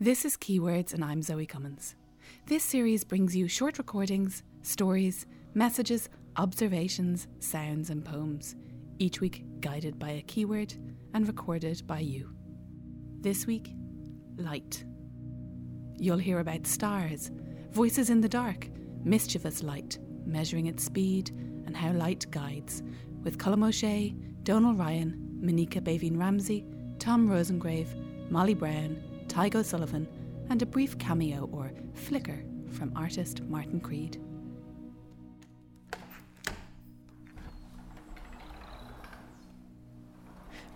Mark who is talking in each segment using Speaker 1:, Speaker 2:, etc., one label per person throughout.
Speaker 1: This is Keywords, and I'm Zoe Comyns. This series brings you short recordings, stories, messages, observations, sounds, and poems, each week guided by a keyword and recorded by you. This week, light. You'll hear about stars, voices in the dark, mischievous light, measuring its speed, and how light guides, with Colm O'Shea, Donal Ryan, Manika Bébhinn Ramsay, Tom Rosengrave, Molly Brown, Tadhg O'Sullivan, and a brief cameo or flicker from artist Martin Creed.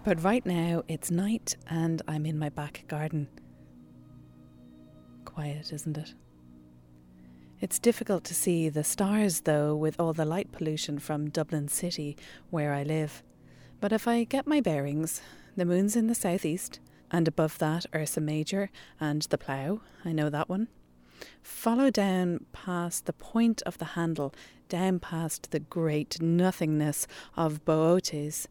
Speaker 1: But right now it's night and I'm in my back garden. Quiet, isn't it? It's difficult to see the stars, though, with all the light pollution from Dublin City, where I live. But if I get my bearings, the moon's in the southeast, and above that, Ursa Major and the plough. I know that one. Follow down past the point of the handle, down past the great nothingness of Boötes.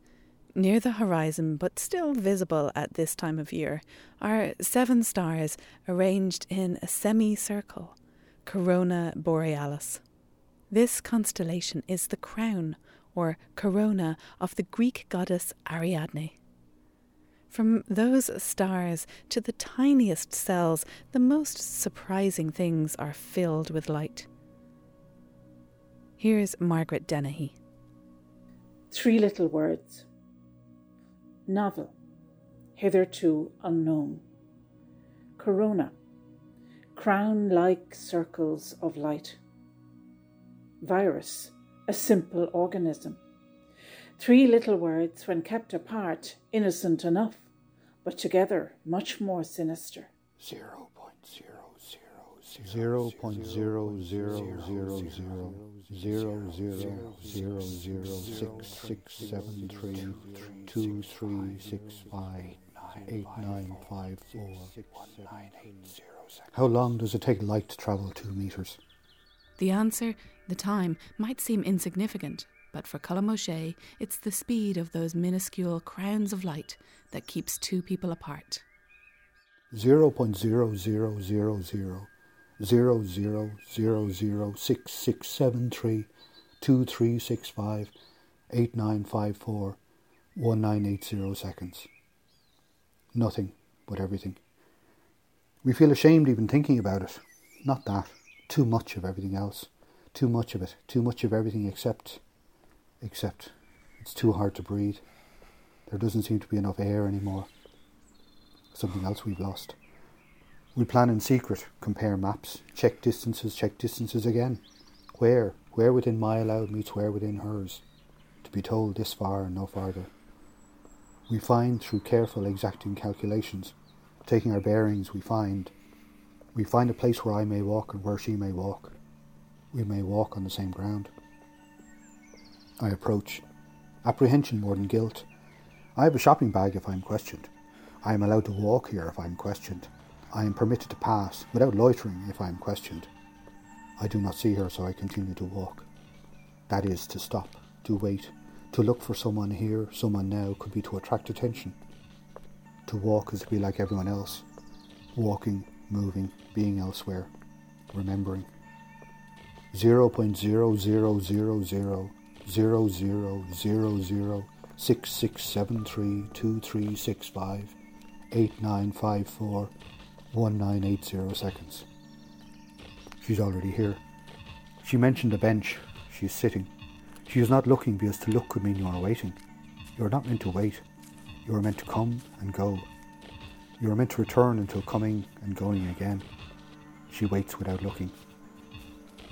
Speaker 1: Near the horizon, but still visible at this time of year, are seven stars arranged in a semicircle. Corona Borealis. This constellation is the crown, or corona, of the Greek goddess Ariadne. From those stars to the tiniest cells, the most surprising things are filled with light. Here's Margaret Dennehy.
Speaker 2: Three little words. Novel, hitherto unknown. Corona crown like circles of light. Virus, a simple organism. Three little words, when kept apart, innocent enough, but together much more sinister.
Speaker 3: Zero point zero zero point zero zero zero zero zero zero zero zero six six seven three two three six five eight nine five four. How long does it take light to travel two metres?
Speaker 1: The answer, the time, might seem insignificant, but for Colm O'Shea, it's the speed of those minuscule crowns of light that keeps two people apart.
Speaker 3: 0.0000 zero zero zero zero six six seven three two three six five eight nine five four one nine eight zero seconds. Nothing but everything. We feel ashamed even thinking about it. Not that. Too much of everything else. Too much of it. Too much of everything except. Except. It's too hard to breathe. There doesn't seem to be enough air anymore. Something else we've lost. We plan in secret, compare maps, check distances, check distances again. Where? Where within my allowed meets where within hers? To be told this far and no farther. We find through careful, exacting calculations taking our bearings, we find we find a place where I may walk and where she may walk. We may walk on the same ground. I approach. Apprehension more than guilt. I have a shopping bag if I am questioned. I am allowed to walk here if I am questioned. I am permitted to pass without loitering if I am questioned. I do not see her, so I continue to walk. That is, to stop, to wait, to look for someone here, someone now, could be to attract attention. To walk is to be like everyone else, walking, moving, being elsewhere, remembering. 0.00000006673236589541980 seconds. She's already here. She mentioned a bench. She's sitting. She is not looking because to look could mean you are waiting. You are not meant to wait. You are meant to come and go. You are meant to return until coming and going again. She waits without looking.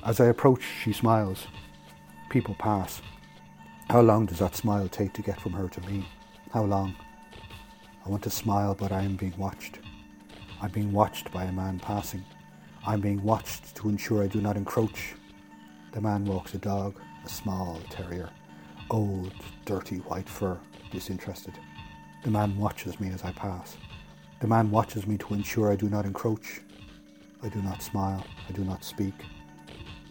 Speaker 3: As I approach, she smiles. People pass. How long does that smile take to get from her to me? How long? I want to smile, but I am being watched. I'm being watched by a man passing. I'm being watched to ensure I do not encroach. The man walks a dog, a small terrier, old, dirty white fur, disinterested. The man watches me as I pass. The man watches me to ensure I do not encroach. I do not smile. I do not speak.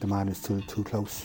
Speaker 3: The man is still too close.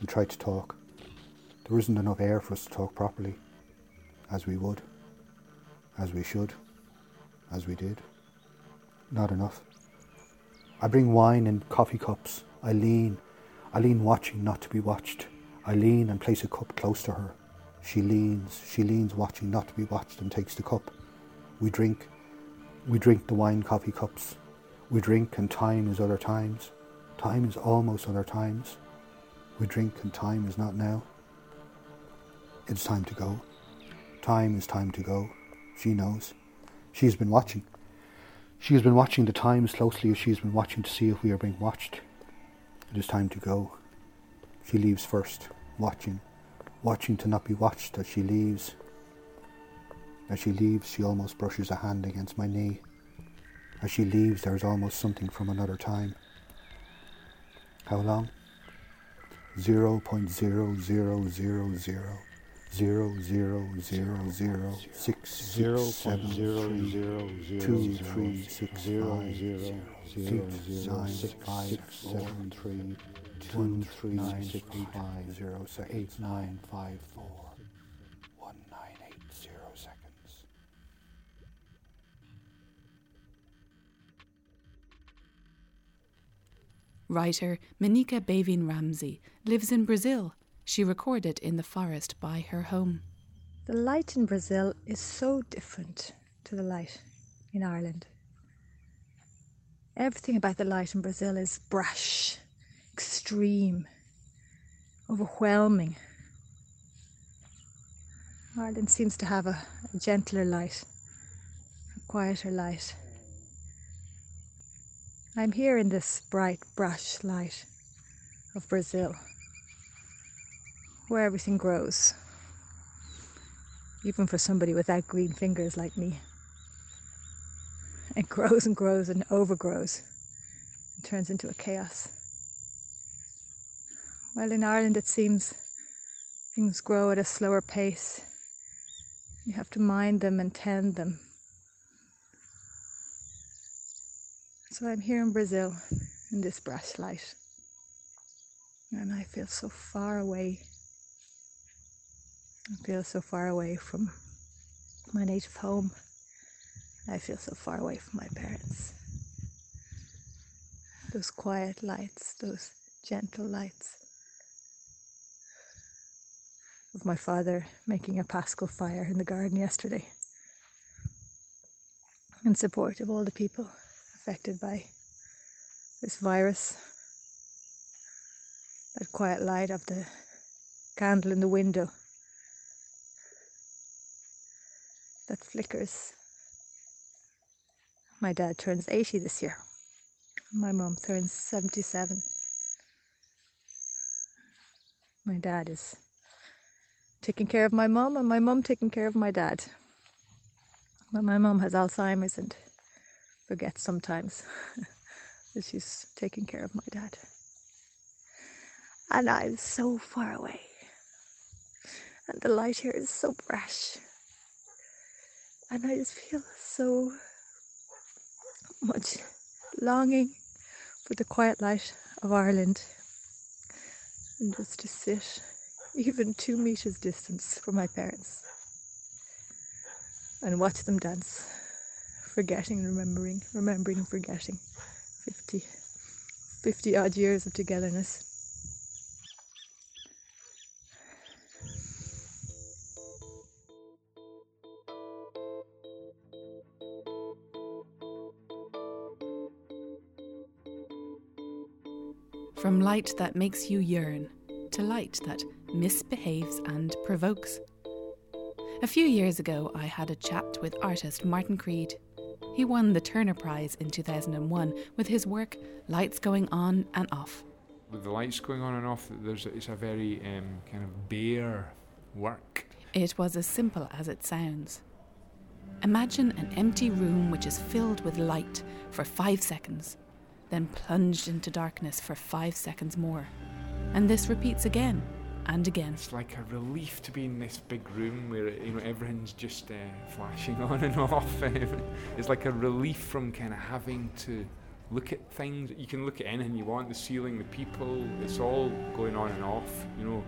Speaker 3: We try to talk. There isn't enough air for us to talk properly, as we would, as we should, as we did. Not enough. I bring wine in coffee cups. I lean. I lean watching not to be watched. I lean and place a cup close to her. She leans. She leans watching not to be watched and takes the cup. We drink. We drink the wine coffee cups. We drink and time is other times. Time is almost other times. We drink and time is not now. It's time to go. Time is time to go. She knows. She's been watching. She has been watching the times closely as she has been watching to see if we are being watched. It is time to go. She leaves first, watching, watching to not be watched as she leaves. As she leaves, she almost brushes a hand against my knee. As she leaves, there is almost something from another time. How long? Zero point zero zero zero zero zero zero zero zero six zero seven zero zero two three six five zero zero nine five seven three two three nine six five zero eight nine five four one nine eight zero seconds.
Speaker 1: Writer Manika Bébhinn Ramsay lives in Brazil she recorded in the forest by her home.
Speaker 4: The light in Brazil is so different to the light in Ireland. Everything about the light in Brazil is brash, extreme, overwhelming. Ireland seems to have a, a gentler light, a quieter light. I'm here in this bright, brash light of Brazil where everything grows, even for somebody without green fingers like me. It grows and grows and overgrows and turns into a chaos. Well, in Ireland it seems things grow at a slower pace. You have to mind them and tend them. So I'm here in Brazil in this brash light. And I feel so far away I feel so far away from my native home. I feel so far away from my parents. Those quiet lights, those gentle lights of my father making a paschal fire in the garden yesterday in support of all the people affected by this virus. That quiet light of the candle in the window that flickers. My dad turns 80 this year. My mom turns 77. My dad is taking care of my mom, and my mom taking care of my dad. But my mom has Alzheimer's and forgets sometimes that she's taking care of my dad. And I'm so far away. And the light here is so fresh and I just feel so much longing for the quiet light of Ireland and just to sit even two meters distance from my parents and watch them dance, forgetting, remembering, remembering, forgetting 50, 50 odd years of togetherness.
Speaker 1: From light that makes you yearn to light that misbehaves and provokes. A few years ago, I had a chat with artist Martin Creed. He won the Turner Prize in 2001 with his work Lights Going On and Off.
Speaker 5: With the lights going on and off, there's it's a very um, kind of bare work.
Speaker 1: It was as simple as it sounds. Imagine an empty room which is filled with light for five seconds, then plunged into darkness for five seconds more. And this repeats again and again.
Speaker 5: It's like a relief to be in this big room where you know everything's just uh, flashing on and off. it's like a relief from kind of having to look at things. You can look at anything you want, the ceiling, the people. It's all going on and off. You know.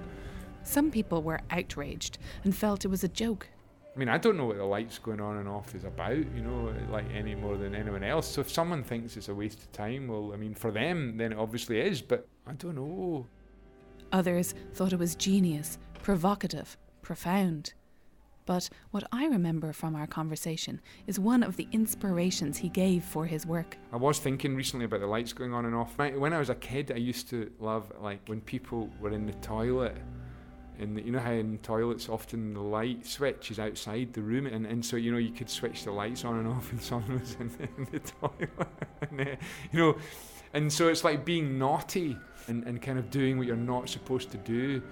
Speaker 1: Some people were outraged and felt it was a joke.
Speaker 5: I mean, I don't know what the lights going on and off is about, you know, like any more than anyone else. So if someone thinks it's a waste of time, well, I mean, for them, then it obviously is, but I don't know.
Speaker 1: Others thought it was genius, provocative, profound. But what I remember from our conversation is one of the inspirations he gave for his work.
Speaker 5: I was thinking recently about the lights going on and off. When I was a kid, I used to love like when people were in the toilet and you know how in toilets often the light switch is outside the room and, and so you know you could switch the lights on and off and someone was in the, in the toilet and, uh, you know and so it's like being naughty and, and kind of doing what you're not supposed to do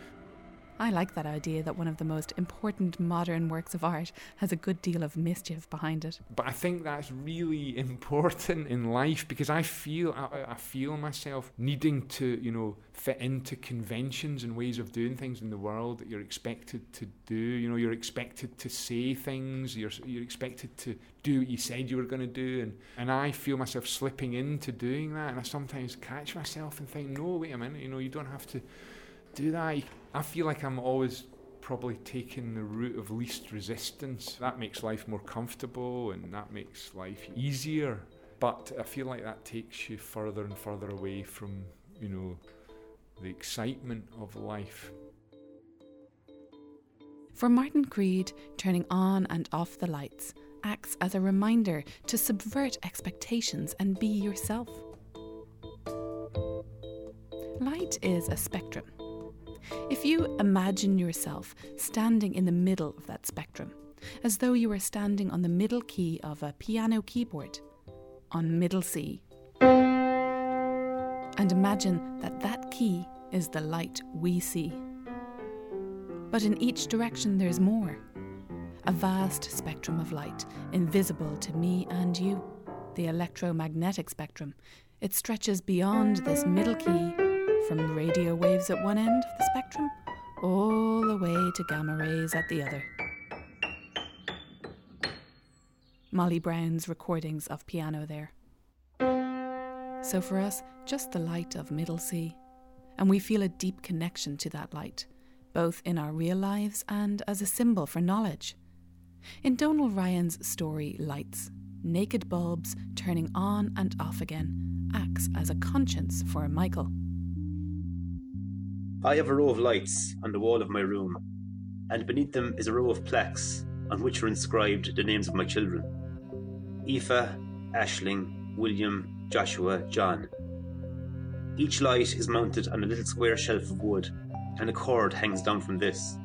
Speaker 1: I like that idea that one of the most important modern works of art has a good deal of mischief behind it.
Speaker 5: But I think that's really important in life because I feel I, I feel myself needing to you know fit into conventions and ways of doing things in the world that you're expected to do. You know, you're expected to say things. You're you're expected to do what you said you were going to do, and and I feel myself slipping into doing that, and I sometimes catch myself and think, no, wait a minute, you know, you don't have to do that. I feel like I'm always probably taking the route of least resistance. That makes life more comfortable and that makes life easier. But I feel like that takes you further and further away from, you know, the excitement of life.
Speaker 1: For Martin Creed, turning on and off the lights acts as a reminder to subvert expectations and be yourself. Light is a spectrum if you imagine yourself standing in the middle of that spectrum, as though you were standing on the middle key of a piano keyboard, on middle C, and imagine that that key is the light we see. But in each direction there's more. A vast spectrum of light, invisible to me and you. The electromagnetic spectrum. It stretches beyond this middle key from radio waves at one end of the spectrum all the way to gamma rays at the other. Molly Brown's recordings of piano there. So for us, just the light of middle C, and we feel a deep connection to that light, both in our real lives and as a symbol for knowledge. In Donal Ryan's story Lights, naked bulbs turning on and off again acts as a conscience for Michael.
Speaker 6: I have a row of lights on the wall of my room, and beneath them is a row of plaques on which are inscribed the names of my children Aoife, Ashling, William, Joshua, John. Each light is mounted on a little square shelf of wood, and a cord hangs down from this.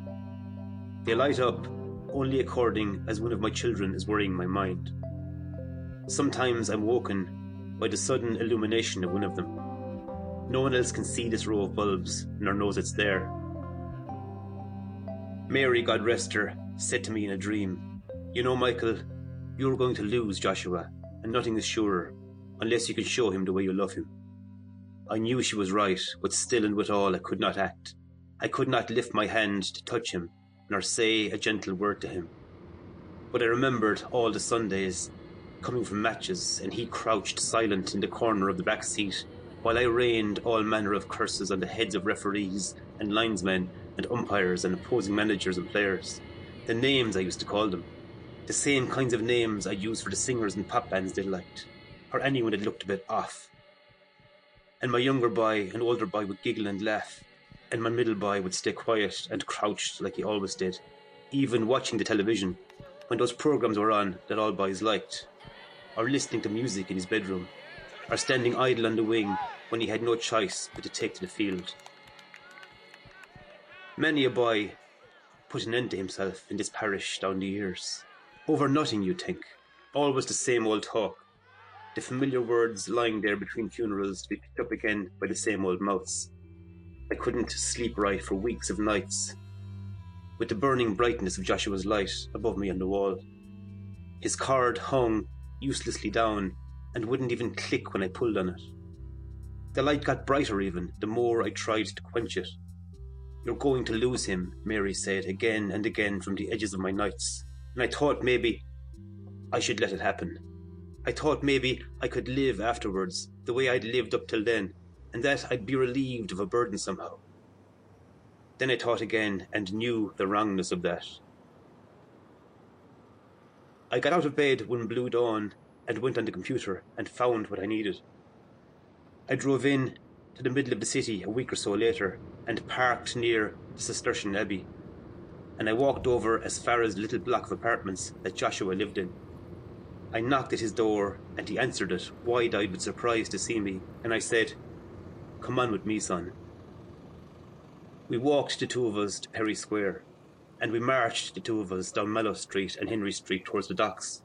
Speaker 6: They light up only according as one of my children is worrying my mind. Sometimes I'm woken by the sudden illumination of one of them. No one else can see this row of bulbs, nor knows it's there. Mary, God rest her, said to me in a dream, You know, Michael, you're going to lose Joshua, and nothing is surer, unless you can show him the way you love him. I knew she was right, but still and withal I could not act. I could not lift my hand to touch him, nor say a gentle word to him. But I remembered all the Sundays coming from matches, and he crouched silent in the corner of the back seat while I rained all manner of curses on the heads of referees and linesmen and umpires and opposing managers and players. The names I used to call them. The same kinds of names I used for the singers and pop bands they liked, or anyone that looked a bit off. And my younger boy and older boy would giggle and laugh, and my middle boy would stay quiet and crouched like he always did, even watching the television when those programs were on that all boys liked, or listening to music in his bedroom, or standing idle on the wing when he had no choice but to take to the field. Many a boy put an end to himself in this parish down the years. Over nothing, you'd think. Always the same old talk. The familiar words lying there between funerals to be picked up again by the same old mouths. I couldn't sleep right for weeks of nights, with the burning brightness of Joshua's light above me on the wall. His card hung uselessly down and wouldn't even click when I pulled on it. The light got brighter even the more I tried to quench it. You're going to lose him, Mary said again and again from the edges of my nights, and I thought maybe I should let it happen. I thought maybe I could live afterwards the way I'd lived up till then, and that I'd be relieved of a burden somehow. Then I thought again and knew the wrongness of that. I got out of bed when blue dawn and went on the computer and found what I needed. I drove in to the middle of the city a week or so later and parked near the Cistercian Abbey. And I walked over as far as the little block of apartments that Joshua lived in. I knocked at his door and he answered it, wide eyed with surprise to see me, and I said, Come on with me, son. We walked the two of us to Pery Square, and we marched the two of us down Mallow Street and Henry Street towards the docks.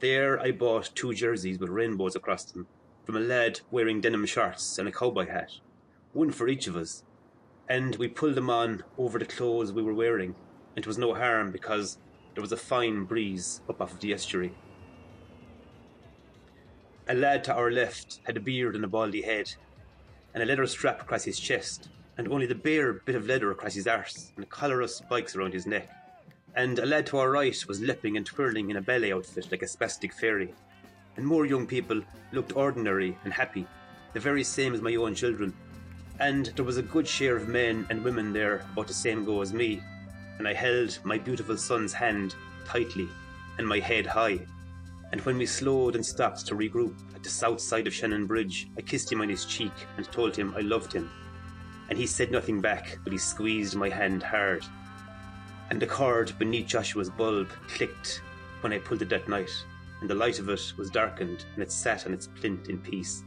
Speaker 6: There I bought two jerseys with rainbows across them from a lad wearing denim shorts and a cowboy hat, one for each of us, and we pulled them on over the clothes we were wearing, and it was no harm because there was a fine breeze up off of the estuary. A lad to our left had a beard and a baldy head, and a leather strap across his chest, and only the bare bit of leather across his arse, and a collarless spikes around his neck. And a lad to our right was leaping and twirling in a ballet outfit like a spastic fairy and more young people looked ordinary and happy, the very same as my own children. And there was a good share of men and women there about the same go as me, and I held my beautiful son's hand tightly and my head high. And when we slowed and stopped to regroup at the south side of Shannon Bridge, I kissed him on his cheek and told him I loved him. And he said nothing back, but he squeezed my hand hard. And the cord beneath Joshua's bulb clicked when I pulled it that night and the light of it was darkened, and it sat on its plinth in peace.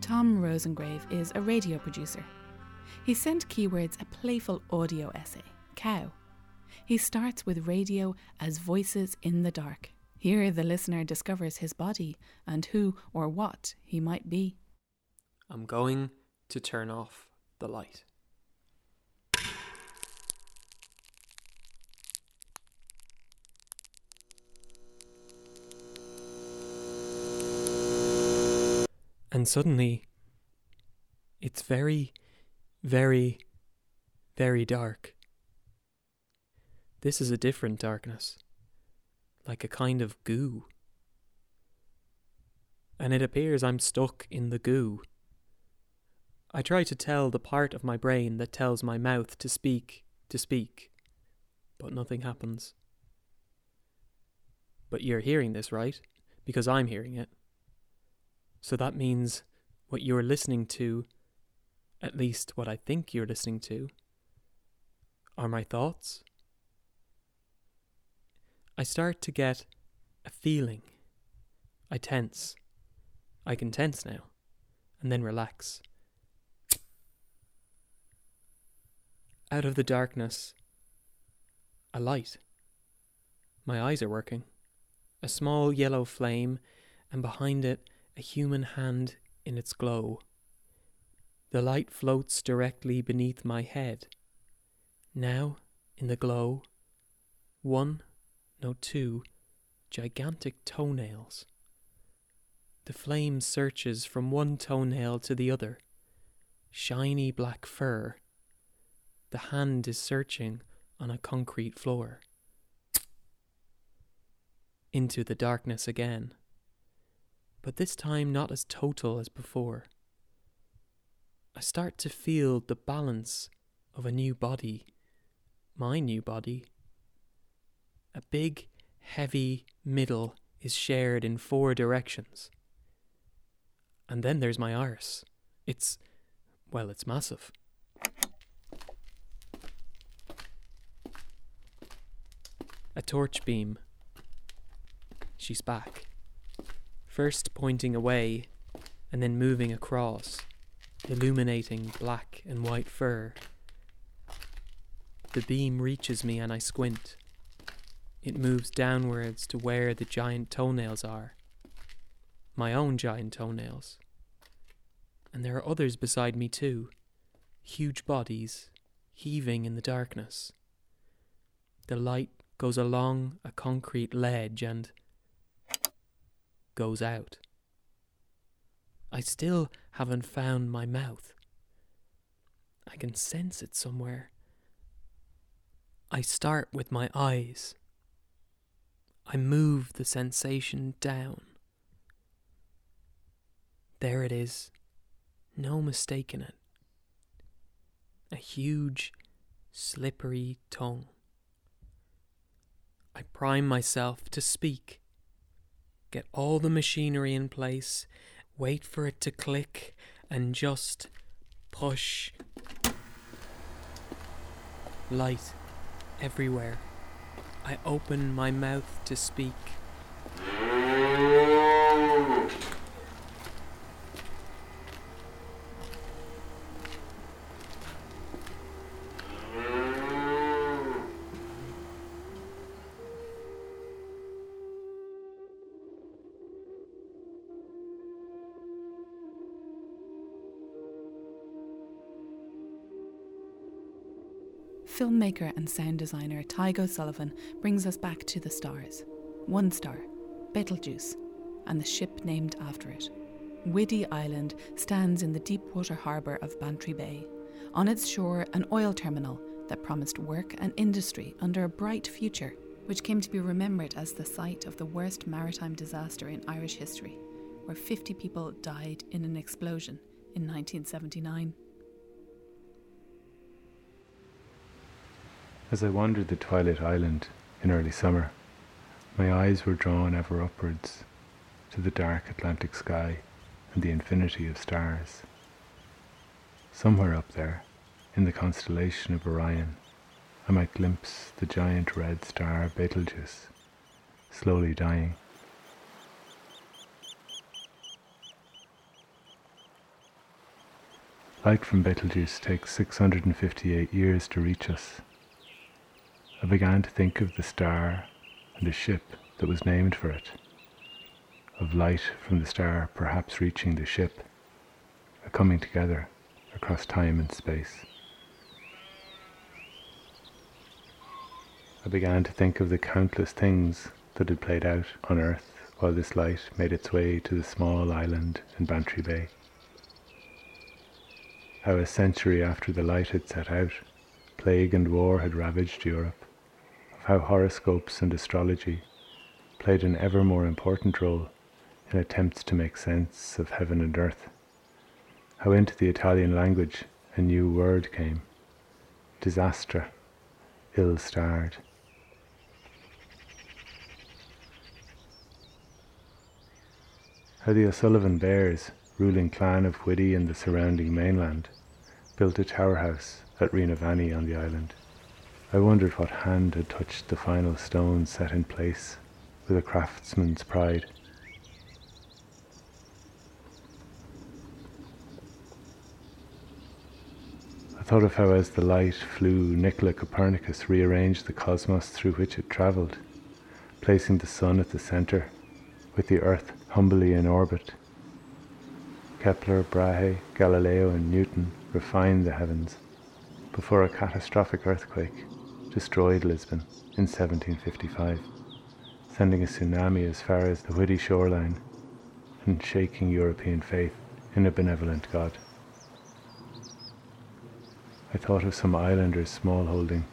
Speaker 1: Tom Rosengrave is a radio producer. He sent Keywords a playful audio essay, Cow, he starts with radio as voices in the dark. Here, the listener discovers his body and who or what he might be.
Speaker 7: I'm going to turn off the light. And suddenly, it's very, very, very dark. This is a different darkness, like a kind of goo. And it appears I'm stuck in the goo. I try to tell the part of my brain that tells my mouth to speak, to speak, but nothing happens. But you're hearing this, right? Because I'm hearing it. So that means what you're listening to, at least what I think you're listening to, are my thoughts I start to get a feeling. I tense. I can tense now, and then relax. Out of the darkness, a light. My eyes are working. A small yellow flame, and behind it, a human hand in its glow. The light floats directly beneath my head. Now, in the glow, one no two, gigantic toenails. The flame searches from one toenail to the other. Shiny black fur. The hand is searching on a concrete floor. Into the darkness again, but this time not as total as before. I start to feel the balance of a new body, my new body, a big, heavy middle is shared in four directions. And then there's my arse. It's, well, it's massive. A torch beam. She's back. First pointing away, and then moving across, illuminating black and white fur. The beam reaches me and I squint. It moves downwards to where the giant toenails are. My own giant toenails. And there are others beside me too. Huge bodies, heaving in the darkness. The light goes along a concrete ledge and goes out. I still haven't found my mouth. I can sense it somewhere. I start with my eyes. I move the sensation down. There it is, no mistaking it. A huge, slippery tongue. I prime myself to speak, get all the machinery in place, wait for it to click, and just push. Light everywhere. I open my mouth to speak.
Speaker 1: Filmmaker and sound designer Tadhg O'Sullivan brings us back to the stars. One star, Betelgeuse, and the ship named after it. Whiddy Island stands in the deep water harbour of Bantry Bay. On its shore, an oil terminal that promised work and industry under a bright future, which came to be remembered as the site of the worst maritime disaster in Irish history, where 50 people died in an explosion in 1979.
Speaker 8: As I wandered the twilight island in early summer, my eyes were drawn ever upwards to the dark Atlantic sky and the infinity of stars. Somewhere up there, in the constellation of Orion, I might glimpse the giant red star Betelgeuse, slowly dying. Light from Betelgeuse takes 658 years to reach us I began to think of the star and the ship that was named for it, of light from the star perhaps reaching the ship, a coming together across time and space. I began to think of the countless things that had played out on Earth while this light made its way to the small island in Bantry Bay. How a century after the light had set out, plague and war had ravaged Europe how horoscopes and astrology played an ever more important role in attempts to make sense of heaven and earth. How into the Italian language a new word came disaster, ill starred. How the O'Sullivan Beares, ruling clan of Whiddy and the surrounding mainland, built a tower house at Reenavanny on the island. I wondered what hand had touched the final stone set in place with a craftsman's pride. I thought of how, as the light flew, Nicola Copernicus rearranged the cosmos through which it travelled, placing the sun at the centre, with the earth humbly in orbit. Kepler, Brahe, Galileo, and Newton refined the heavens before a catastrophic earthquake destroyed Lisbon in 1755, sending a tsunami as far as the Whiddy shoreline and shaking European faith in a benevolent God. I thought of some islanders' small holding,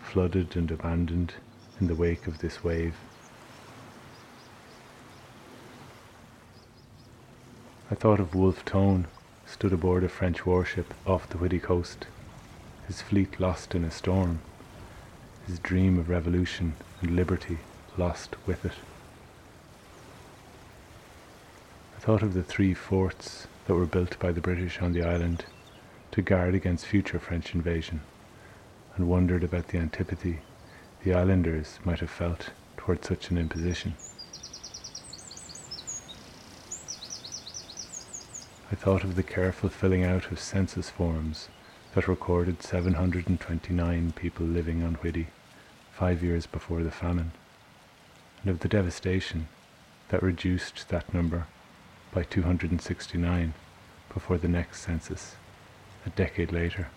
Speaker 8: flooded and abandoned in the wake of this wave. I thought of Wolfe Tone, stood aboard a French warship off the Whiddy coast, his fleet lost in a storm his dream of revolution and liberty lost with it. I thought of the three forts that were built by the British on the island to guard against future French invasion, and wondered about the antipathy the islanders might have felt towards such an imposition. I thought of the careful filling out of census forms that recorded 729 people living on Whiddy five years before the famine. and of the devastation that reduced that number by 269 before the next census, a decade later.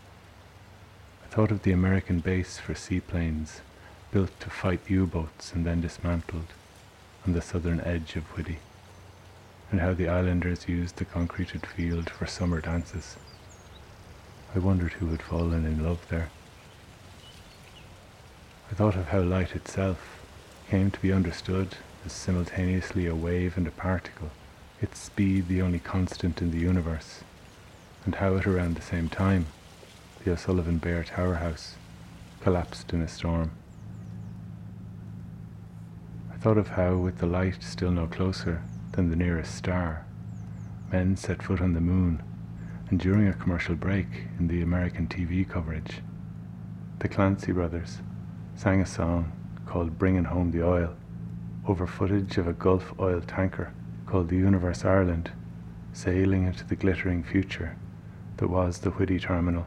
Speaker 8: I thought of the American base for seaplanes built to fight U boats and then dismantled on the southern edge of Whiddy, and how the islanders used the concreted field for summer dances. I wondered who had fallen in love there. I thought of how light itself came to be understood as simultaneously a wave and a particle, its speed the only constant in the universe, and how at around the same time the O'Sullivan Beare Tower House collapsed in a storm. I thought of how, with the light still no closer than the nearest star, men set foot on the moon, and during a commercial break in the American TV coverage, the Clancy brothers sang a song called Bringing Home the Oil over footage of a Gulf oil tanker called the Universe Ireland sailing into the glittering future that was the Whiddy terminal.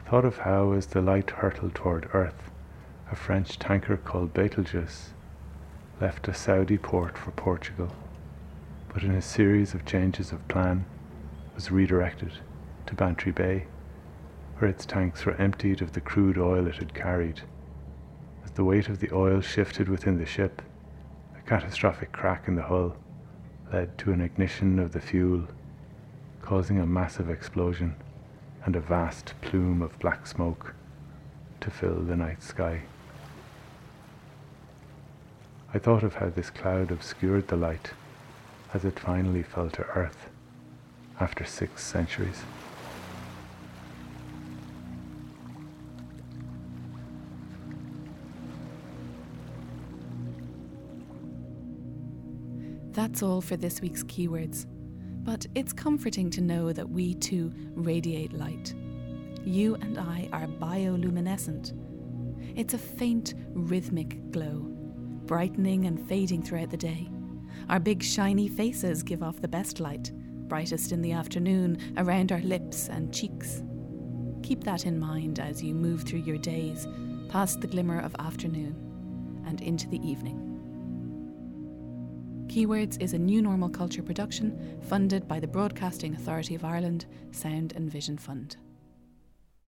Speaker 8: I thought of how, as the light hurtled toward Earth, a French tanker called Betelgeuse left a Saudi port for Portugal, but in a series of changes of plan was redirected to Bantry Bay, where its tanks were emptied of the crude oil it had carried. As the weight of the oil shifted within the ship, a catastrophic crack in the hull led to an ignition of the fuel, causing a massive explosion and a vast plume of black smoke to fill the night sky. I thought of how this cloud obscured the light as it finally fell to earth after six centuries.
Speaker 1: That's all for this week's keywords. But it's comforting to know that we too radiate light. You and I are bioluminescent. It's a faint, rhythmic glow, brightening and fading throughout the day. Our big, shiny faces give off the best light, brightest in the afternoon, around our lips and cheeks. Keep that in mind as you move through your days, past the glimmer of afternoon and into the evening. Keywords is a new normal culture production funded by the Broadcasting Authority of Ireland Sound and Vision Fund.